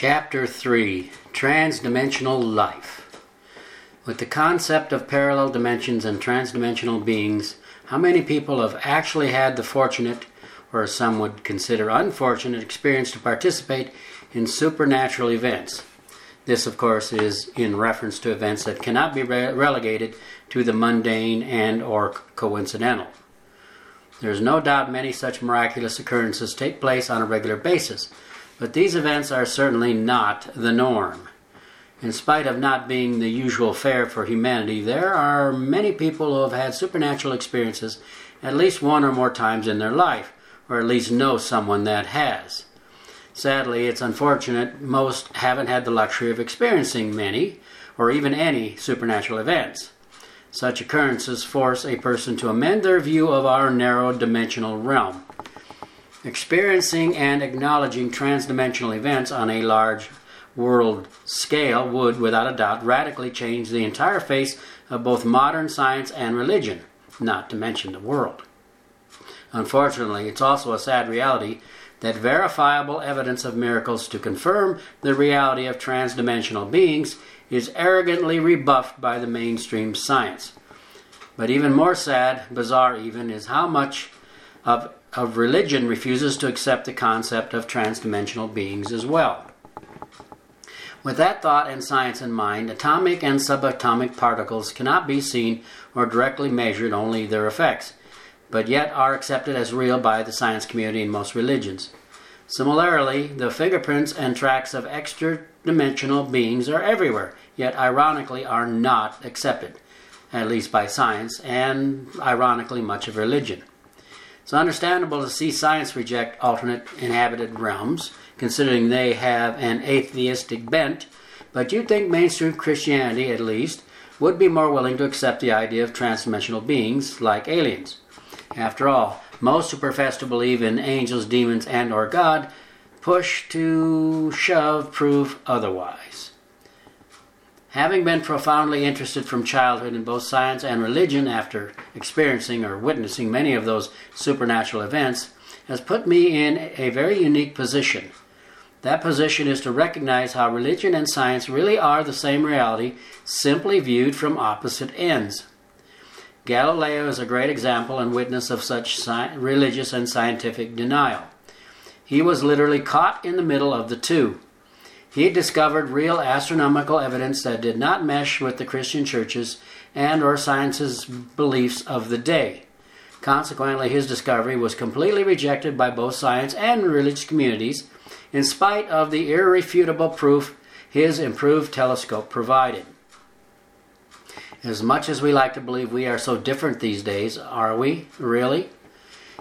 Chapter 3 Transdimensional Life. With the concept of parallel dimensions and transdimensional beings, how many people have actually had the fortunate, or some would consider unfortunate, experience to participate in supernatural events? This, of course, is in reference to events that cannot be re- relegated to the mundane and or coincidental. There is no doubt many such miraculous occurrences take place on a regular basis but these events are certainly not the norm. In spite of not being the usual fare for humanity, there are many people who have had supernatural experiences at least one or more times in their life, or at least know someone that has. Sadly, it's unfortunate most haven't had the luxury of experiencing many, or even any, supernatural events. Such occurrences force a person to amend their view of our narrow dimensional realm. Experiencing and acknowledging transdimensional events on a large world scale would, without a doubt, radically change the entire face of both modern science and religion, not to mention the world. Unfortunately, it's also a sad reality that verifiable evidence of miracles to confirm the reality of transdimensional beings is arrogantly rebuffed by the mainstream science. But even more sad, bizarre even, is how much of of religion refuses to accept the concept of transdimensional beings as well. With that thought and science in mind, atomic and subatomic particles cannot be seen or directly measured, only their effects, but yet are accepted as real by the science community in most religions. Similarly, the fingerprints and tracks of extra dimensional beings are everywhere, yet ironically are not accepted, at least by science and ironically much of religion. It's understandable to see science reject alternate inhabited realms, considering they have an atheistic bent, but you'd think mainstream Christianity, at least, would be more willing to accept the idea of transdimensional beings like aliens. After all, most who profess to believe in angels, demons, and or God push to shove proof otherwise. Having been profoundly interested from childhood in both science and religion after experiencing or witnessing many of those supernatural events, has put me in a very unique position. That position is to recognize how religion and science really are the same reality, simply viewed from opposite ends. Galileo is a great example and witness of such sci- religious and scientific denial. He was literally caught in the middle of the two. He discovered real astronomical evidence that did not mesh with the Christian churches and or science's beliefs of the day. Consequently, his discovery was completely rejected by both science and religious communities, in spite of the irrefutable proof his improved telescope provided. As much as we like to believe we are so different these days, are we really?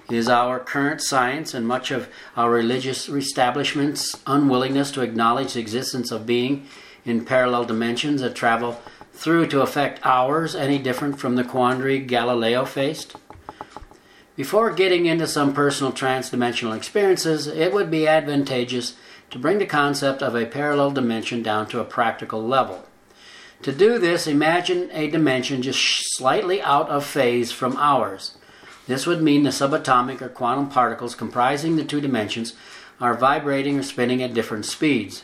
Is our current science and much of our religious establishment's unwillingness to acknowledge the existence of being in parallel dimensions that travel through to affect ours any different from the quandary Galileo faced? Before getting into some personal transdimensional experiences, it would be advantageous to bring the concept of a parallel dimension down to a practical level. To do this, imagine a dimension just slightly out of phase from ours. This would mean the subatomic or quantum particles comprising the two dimensions are vibrating or spinning at different speeds.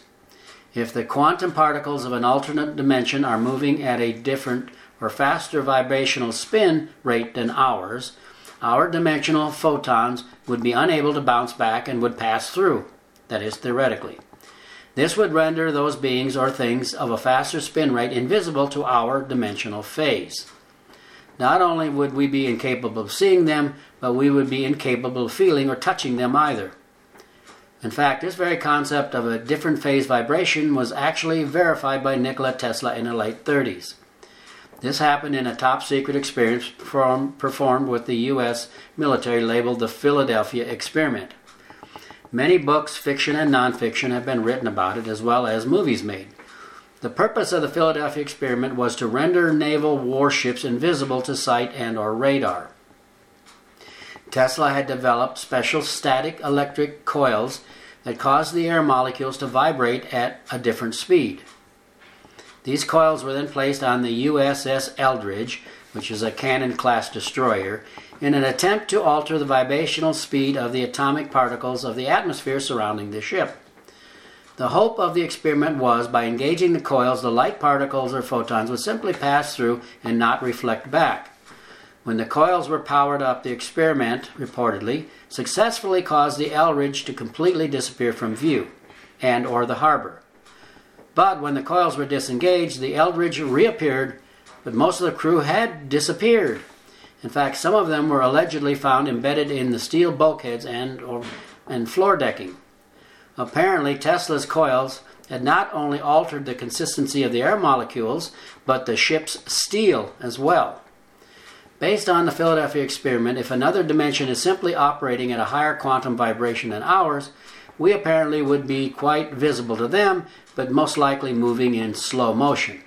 If the quantum particles of an alternate dimension are moving at a different or faster vibrational spin rate than ours, our dimensional photons would be unable to bounce back and would pass through, that is, theoretically. This would render those beings or things of a faster spin rate invisible to our dimensional phase. Not only would we be incapable of seeing them, but we would be incapable of feeling or touching them either. In fact, this very concept of a different phase vibration was actually verified by Nikola Tesla in the late 30s. This happened in a top secret experience perform, performed with the U.S. military labeled the Philadelphia Experiment. Many books, fiction and nonfiction, have been written about it, as well as movies made. The purpose of the Philadelphia experiment was to render naval warships invisible to sight and or radar. Tesla had developed special static electric coils that caused the air molecules to vibrate at a different speed. These coils were then placed on the USS Eldridge, which is a Cannon class destroyer, in an attempt to alter the vibrational speed of the atomic particles of the atmosphere surrounding the ship. The hope of the experiment was by engaging the coils, the light particles or photons would simply pass through and not reflect back. When the coils were powered up, the experiment, reportedly, successfully caused the Eldridge to completely disappear from view and or the harbor. But when the coils were disengaged, the Eldridge reappeared, but most of the crew had disappeared. In fact, some of them were allegedly found embedded in the steel bulkheads and or and floor decking. Apparently, Tesla's coils had not only altered the consistency of the air molecules, but the ship's steel as well. Based on the Philadelphia experiment, if another dimension is simply operating at a higher quantum vibration than ours, we apparently would be quite visible to them, but most likely moving in slow motion.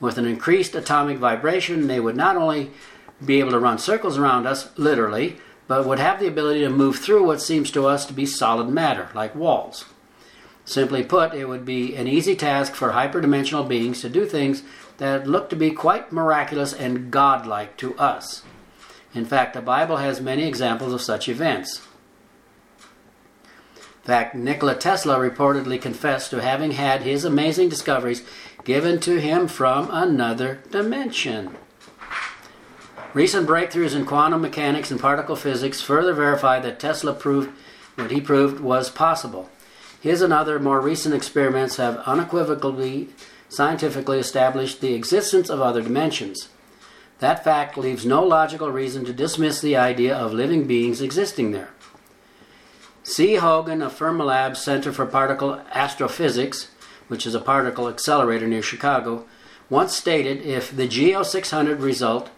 With an increased atomic vibration, they would not only be able to run circles around us, literally, but would have the ability to move through what seems to us to be solid matter, like walls. Simply put, it would be an easy task for hyperdimensional beings to do things that look to be quite miraculous and godlike to us. In fact, the Bible has many examples of such events. In fact, Nikola Tesla reportedly confessed to having had his amazing discoveries given to him from another dimension. Recent breakthroughs in quantum mechanics and particle physics further verify that Tesla proved what he proved was possible. His and other more recent experiments have unequivocally scientifically established the existence of other dimensions. That fact leaves no logical reason to dismiss the idea of living beings existing there. C. Hogan of Fermilab Center for Particle Astrophysics, which is a particle accelerator near Chicago, once stated if the GEO 600 result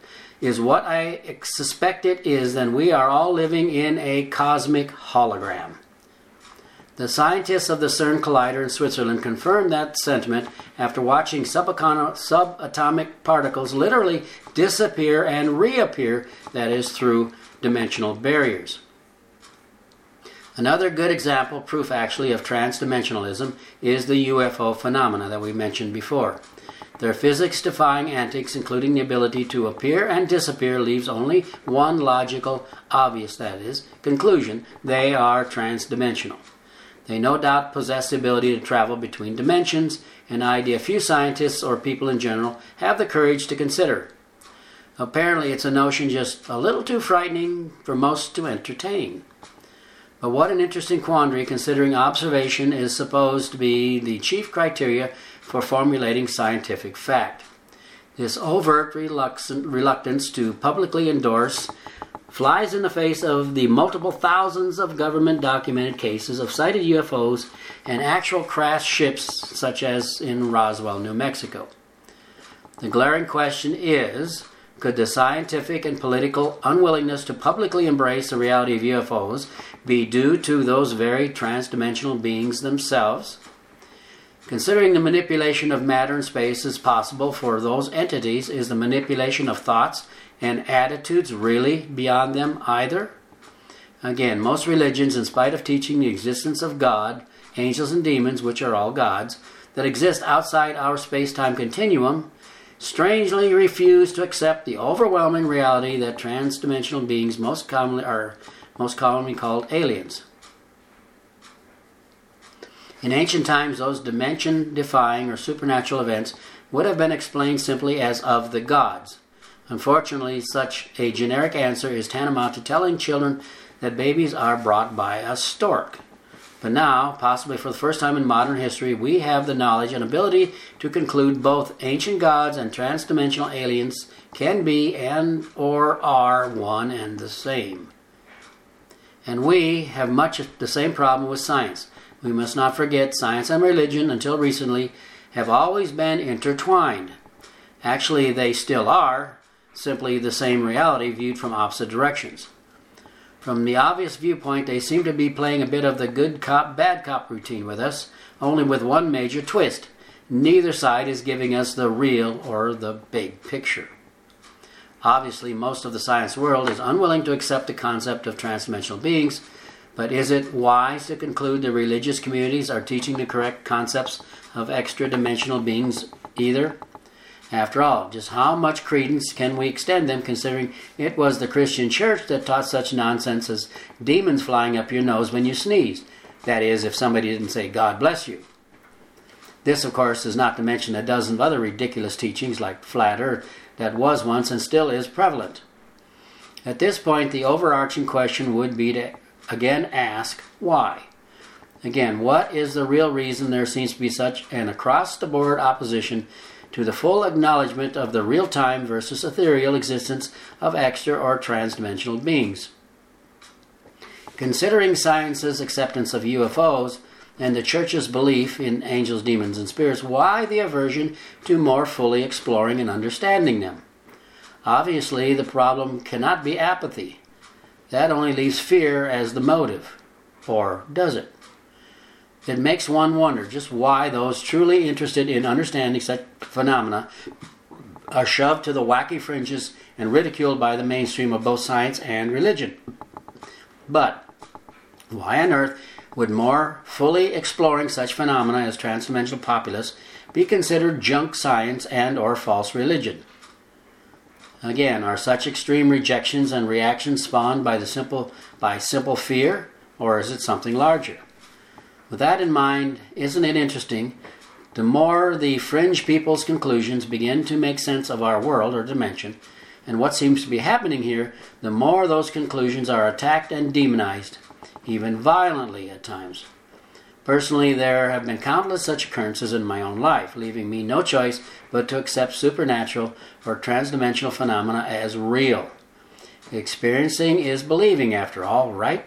is what I suspect it is, then we are all living in a cosmic hologram. The scientists of the CERN Collider in Switzerland confirmed that sentiment after watching subatomic particles literally disappear and reappear, that is, through dimensional barriers. Another good example, proof actually, of transdimensionalism is the UFO phenomena that we mentioned before. Their physics defying antics, including the ability to appear and disappear, leaves only one logical, obvious, that is, conclusion they are transdimensional. They no doubt possess the ability to travel between dimensions, an idea few scientists or people in general have the courage to consider. Apparently, it's a notion just a little too frightening for most to entertain. But what an interesting quandary, considering observation is supposed to be the chief criteria for formulating scientific fact. This overt reluctance to publicly endorse flies in the face of the multiple thousands of government documented cases of sighted UFOs and actual crashed ships, such as in Roswell, New Mexico. The glaring question is could the scientific and political unwillingness to publicly embrace the reality of UFOs be due to those very transdimensional beings themselves? Considering the manipulation of matter and space is possible for those entities, is the manipulation of thoughts and attitudes really beyond them either? Again, most religions, in spite of teaching the existence of God, angels, and demons, which are all gods, that exist outside our space time continuum, strangely refuse to accept the overwhelming reality that transdimensional beings most commonly are most commonly called aliens. In ancient times, those dimension defying or supernatural events would have been explained simply as of the gods. Unfortunately, such a generic answer is tantamount to telling children that babies are brought by a stork. But now, possibly for the first time in modern history, we have the knowledge and ability to conclude both ancient gods and transdimensional aliens can be and or are one and the same. And we have much the same problem with science. We must not forget science and religion, until recently, have always been intertwined. Actually, they still are, simply the same reality viewed from opposite directions. From the obvious viewpoint, they seem to be playing a bit of the good cop, bad cop routine with us, only with one major twist. Neither side is giving us the real or the big picture. Obviously, most of the science world is unwilling to accept the concept of transdimensional beings, but is it wise to conclude the religious communities are teaching the correct concepts of extra dimensional beings either? After all, just how much credence can we extend them considering it was the Christian church that taught such nonsense as demons flying up your nose when you sneeze? That is, if somebody didn't say, God bless you. This, of course, is not to mention a dozen of other ridiculous teachings like flat earth that was once and still is prevalent. At this point, the overarching question would be to again ask why. Again, what is the real reason there seems to be such an across the board opposition to the full acknowledgement of the real time versus ethereal existence of extra or transdimensional beings? Considering science's acceptance of UFOs and the church's belief in angels, demons, and spirits, why the aversion to more fully exploring and understanding them? Obviously, the problem cannot be apathy. That only leaves fear as the motive. Or does it? It makes one wonder just why those truly interested in understanding such phenomena are shoved to the wacky fringes and ridiculed by the mainstream of both science and religion. But why on earth would more fully exploring such phenomena as transdimensional populace be considered junk science and or false religion? Again, are such extreme rejections and reactions spawned by the simple by simple fear, or is it something larger? With that in mind, isn't it interesting? The more the fringe people's conclusions begin to make sense of our world or dimension, and what seems to be happening here, the more those conclusions are attacked and demonized, even violently at times. Personally, there have been countless such occurrences in my own life, leaving me no choice but to accept supernatural or transdimensional phenomena as real. Experiencing is believing, after all, right?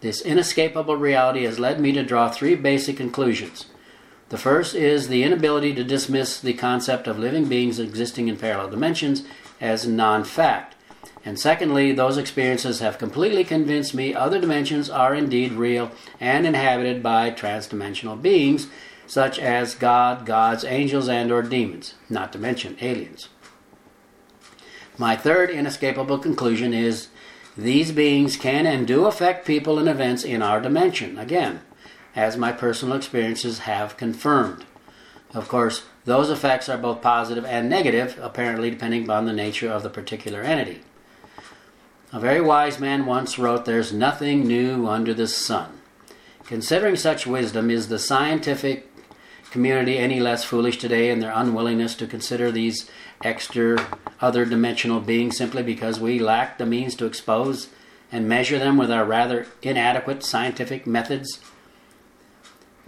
This inescapable reality has led me to draw three basic conclusions. The first is the inability to dismiss the concept of living beings existing in parallel dimensions as non fact. And secondly, those experiences have completely convinced me other dimensions are indeed real and inhabited by transdimensional beings such as God, gods, angels, and or demons, not to mention aliens. My third inescapable conclusion is these beings can and do affect people and events in our dimension, again, as my personal experiences have confirmed. Of course, those effects are both positive and negative, apparently depending upon the nature of the particular entity. A very wise man once wrote, There's nothing new under the sun. Considering such wisdom, is the scientific community any less foolish today in their unwillingness to consider these extra other dimensional beings simply because we lack the means to expose and measure them with our rather inadequate scientific methods?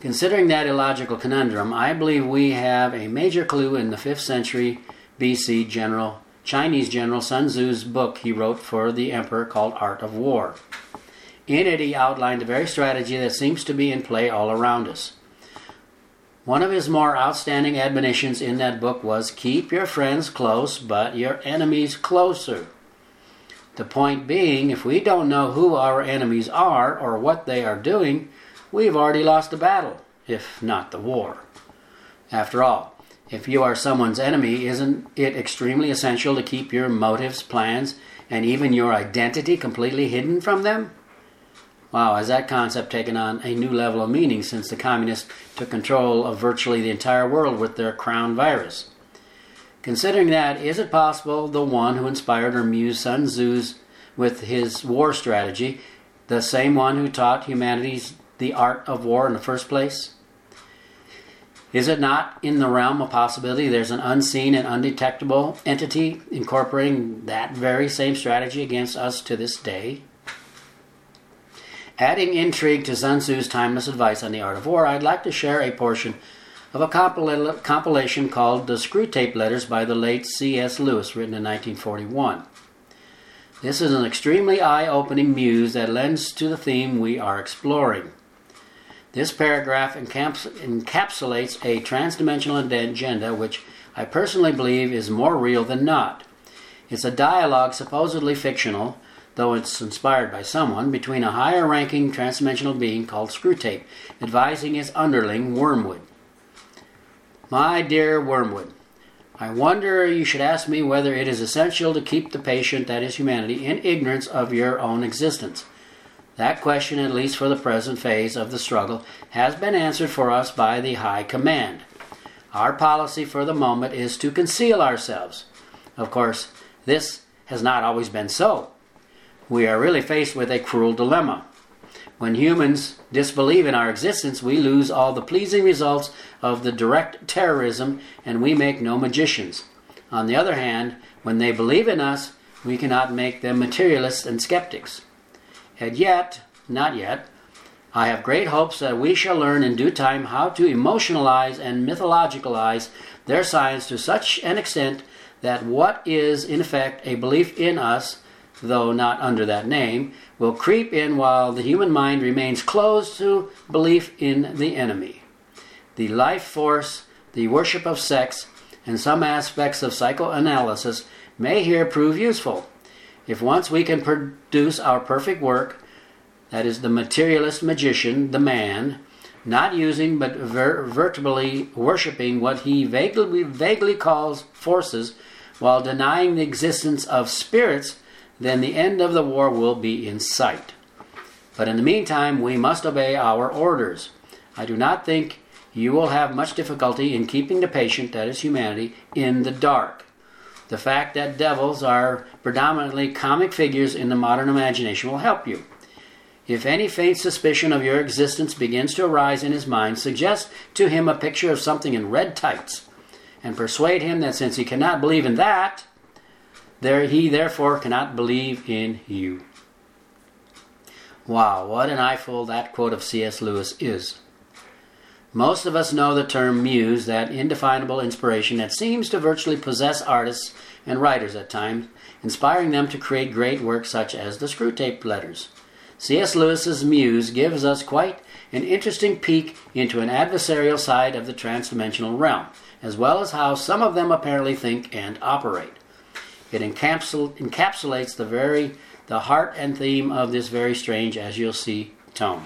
Considering that illogical conundrum, I believe we have a major clue in the 5th century BC general Chinese general Sun Tzu's book he wrote for the emperor called Art of War. In it, he outlined the very strategy that seems to be in play all around us. One of his more outstanding admonitions in that book was keep your friends close, but your enemies closer. The point being, if we don't know who our enemies are or what they are doing, we've already lost the battle, if not the war. After all, if you are someone's enemy, isn't it extremely essential to keep your motives, plans, and even your identity completely hidden from them? Wow, has that concept taken on a new level of meaning since the communists took control of virtually the entire world with their crown virus? Considering that, is it possible the one who inspired or mused Sun Tzu's with his war strategy, the same one who taught humanity the art of war in the first place? Is it not in the realm of possibility there's an unseen and undetectable entity incorporating that very same strategy against us to this day? Adding intrigue to Sun Tzu's timeless advice on the art of war, I'd like to share a portion of a compilation called The Screwtape Letters by the late C.S. Lewis, written in 1941. This is an extremely eye opening muse that lends to the theme we are exploring. This paragraph encapsulates a transdimensional agenda which I personally believe is more real than not. It's a dialogue supposedly fictional, though it's inspired by someone, between a higher ranking transdimensional being called Screwtape, advising his underling Wormwood. My dear Wormwood, I wonder you should ask me whether it is essential to keep the patient, that is humanity, in ignorance of your own existence. That question, at least for the present phase of the struggle, has been answered for us by the High Command. Our policy for the moment is to conceal ourselves. Of course, this has not always been so. We are really faced with a cruel dilemma. When humans disbelieve in our existence, we lose all the pleasing results of the direct terrorism and we make no magicians. On the other hand, when they believe in us, we cannot make them materialists and skeptics. And yet, not yet, I have great hopes that we shall learn in due time how to emotionalize and mythologicalize their science to such an extent that what is, in effect, a belief in us, though not under that name, will creep in while the human mind remains closed to belief in the enemy. The life force, the worship of sex, and some aspects of psychoanalysis may here prove useful. If once we can produce our perfect work, that is, the materialist magician, the man, not using but ver- worshipping what he vaguely, vaguely calls forces while denying the existence of spirits, then the end of the war will be in sight. But in the meantime, we must obey our orders. I do not think you will have much difficulty in keeping the patient, that is humanity, in the dark. The fact that devils are predominantly comic figures in the modern imagination will help you. If any faint suspicion of your existence begins to arise in his mind, suggest to him a picture of something in red tights, and persuade him that since he cannot believe in that, there he therefore cannot believe in you. Wow, what an eyeful that quote of C.S. Lewis is. Most of us know the term muse, that indefinable inspiration that seems to virtually possess artists and writers at times, inspiring them to create great works such as the Screwtape Letters. C.S. Lewis's muse gives us quite an interesting peek into an adversarial side of the transdimensional realm, as well as how some of them apparently think and operate. It encapsul- encapsulates the very the heart and theme of this very strange, as you'll see, tone.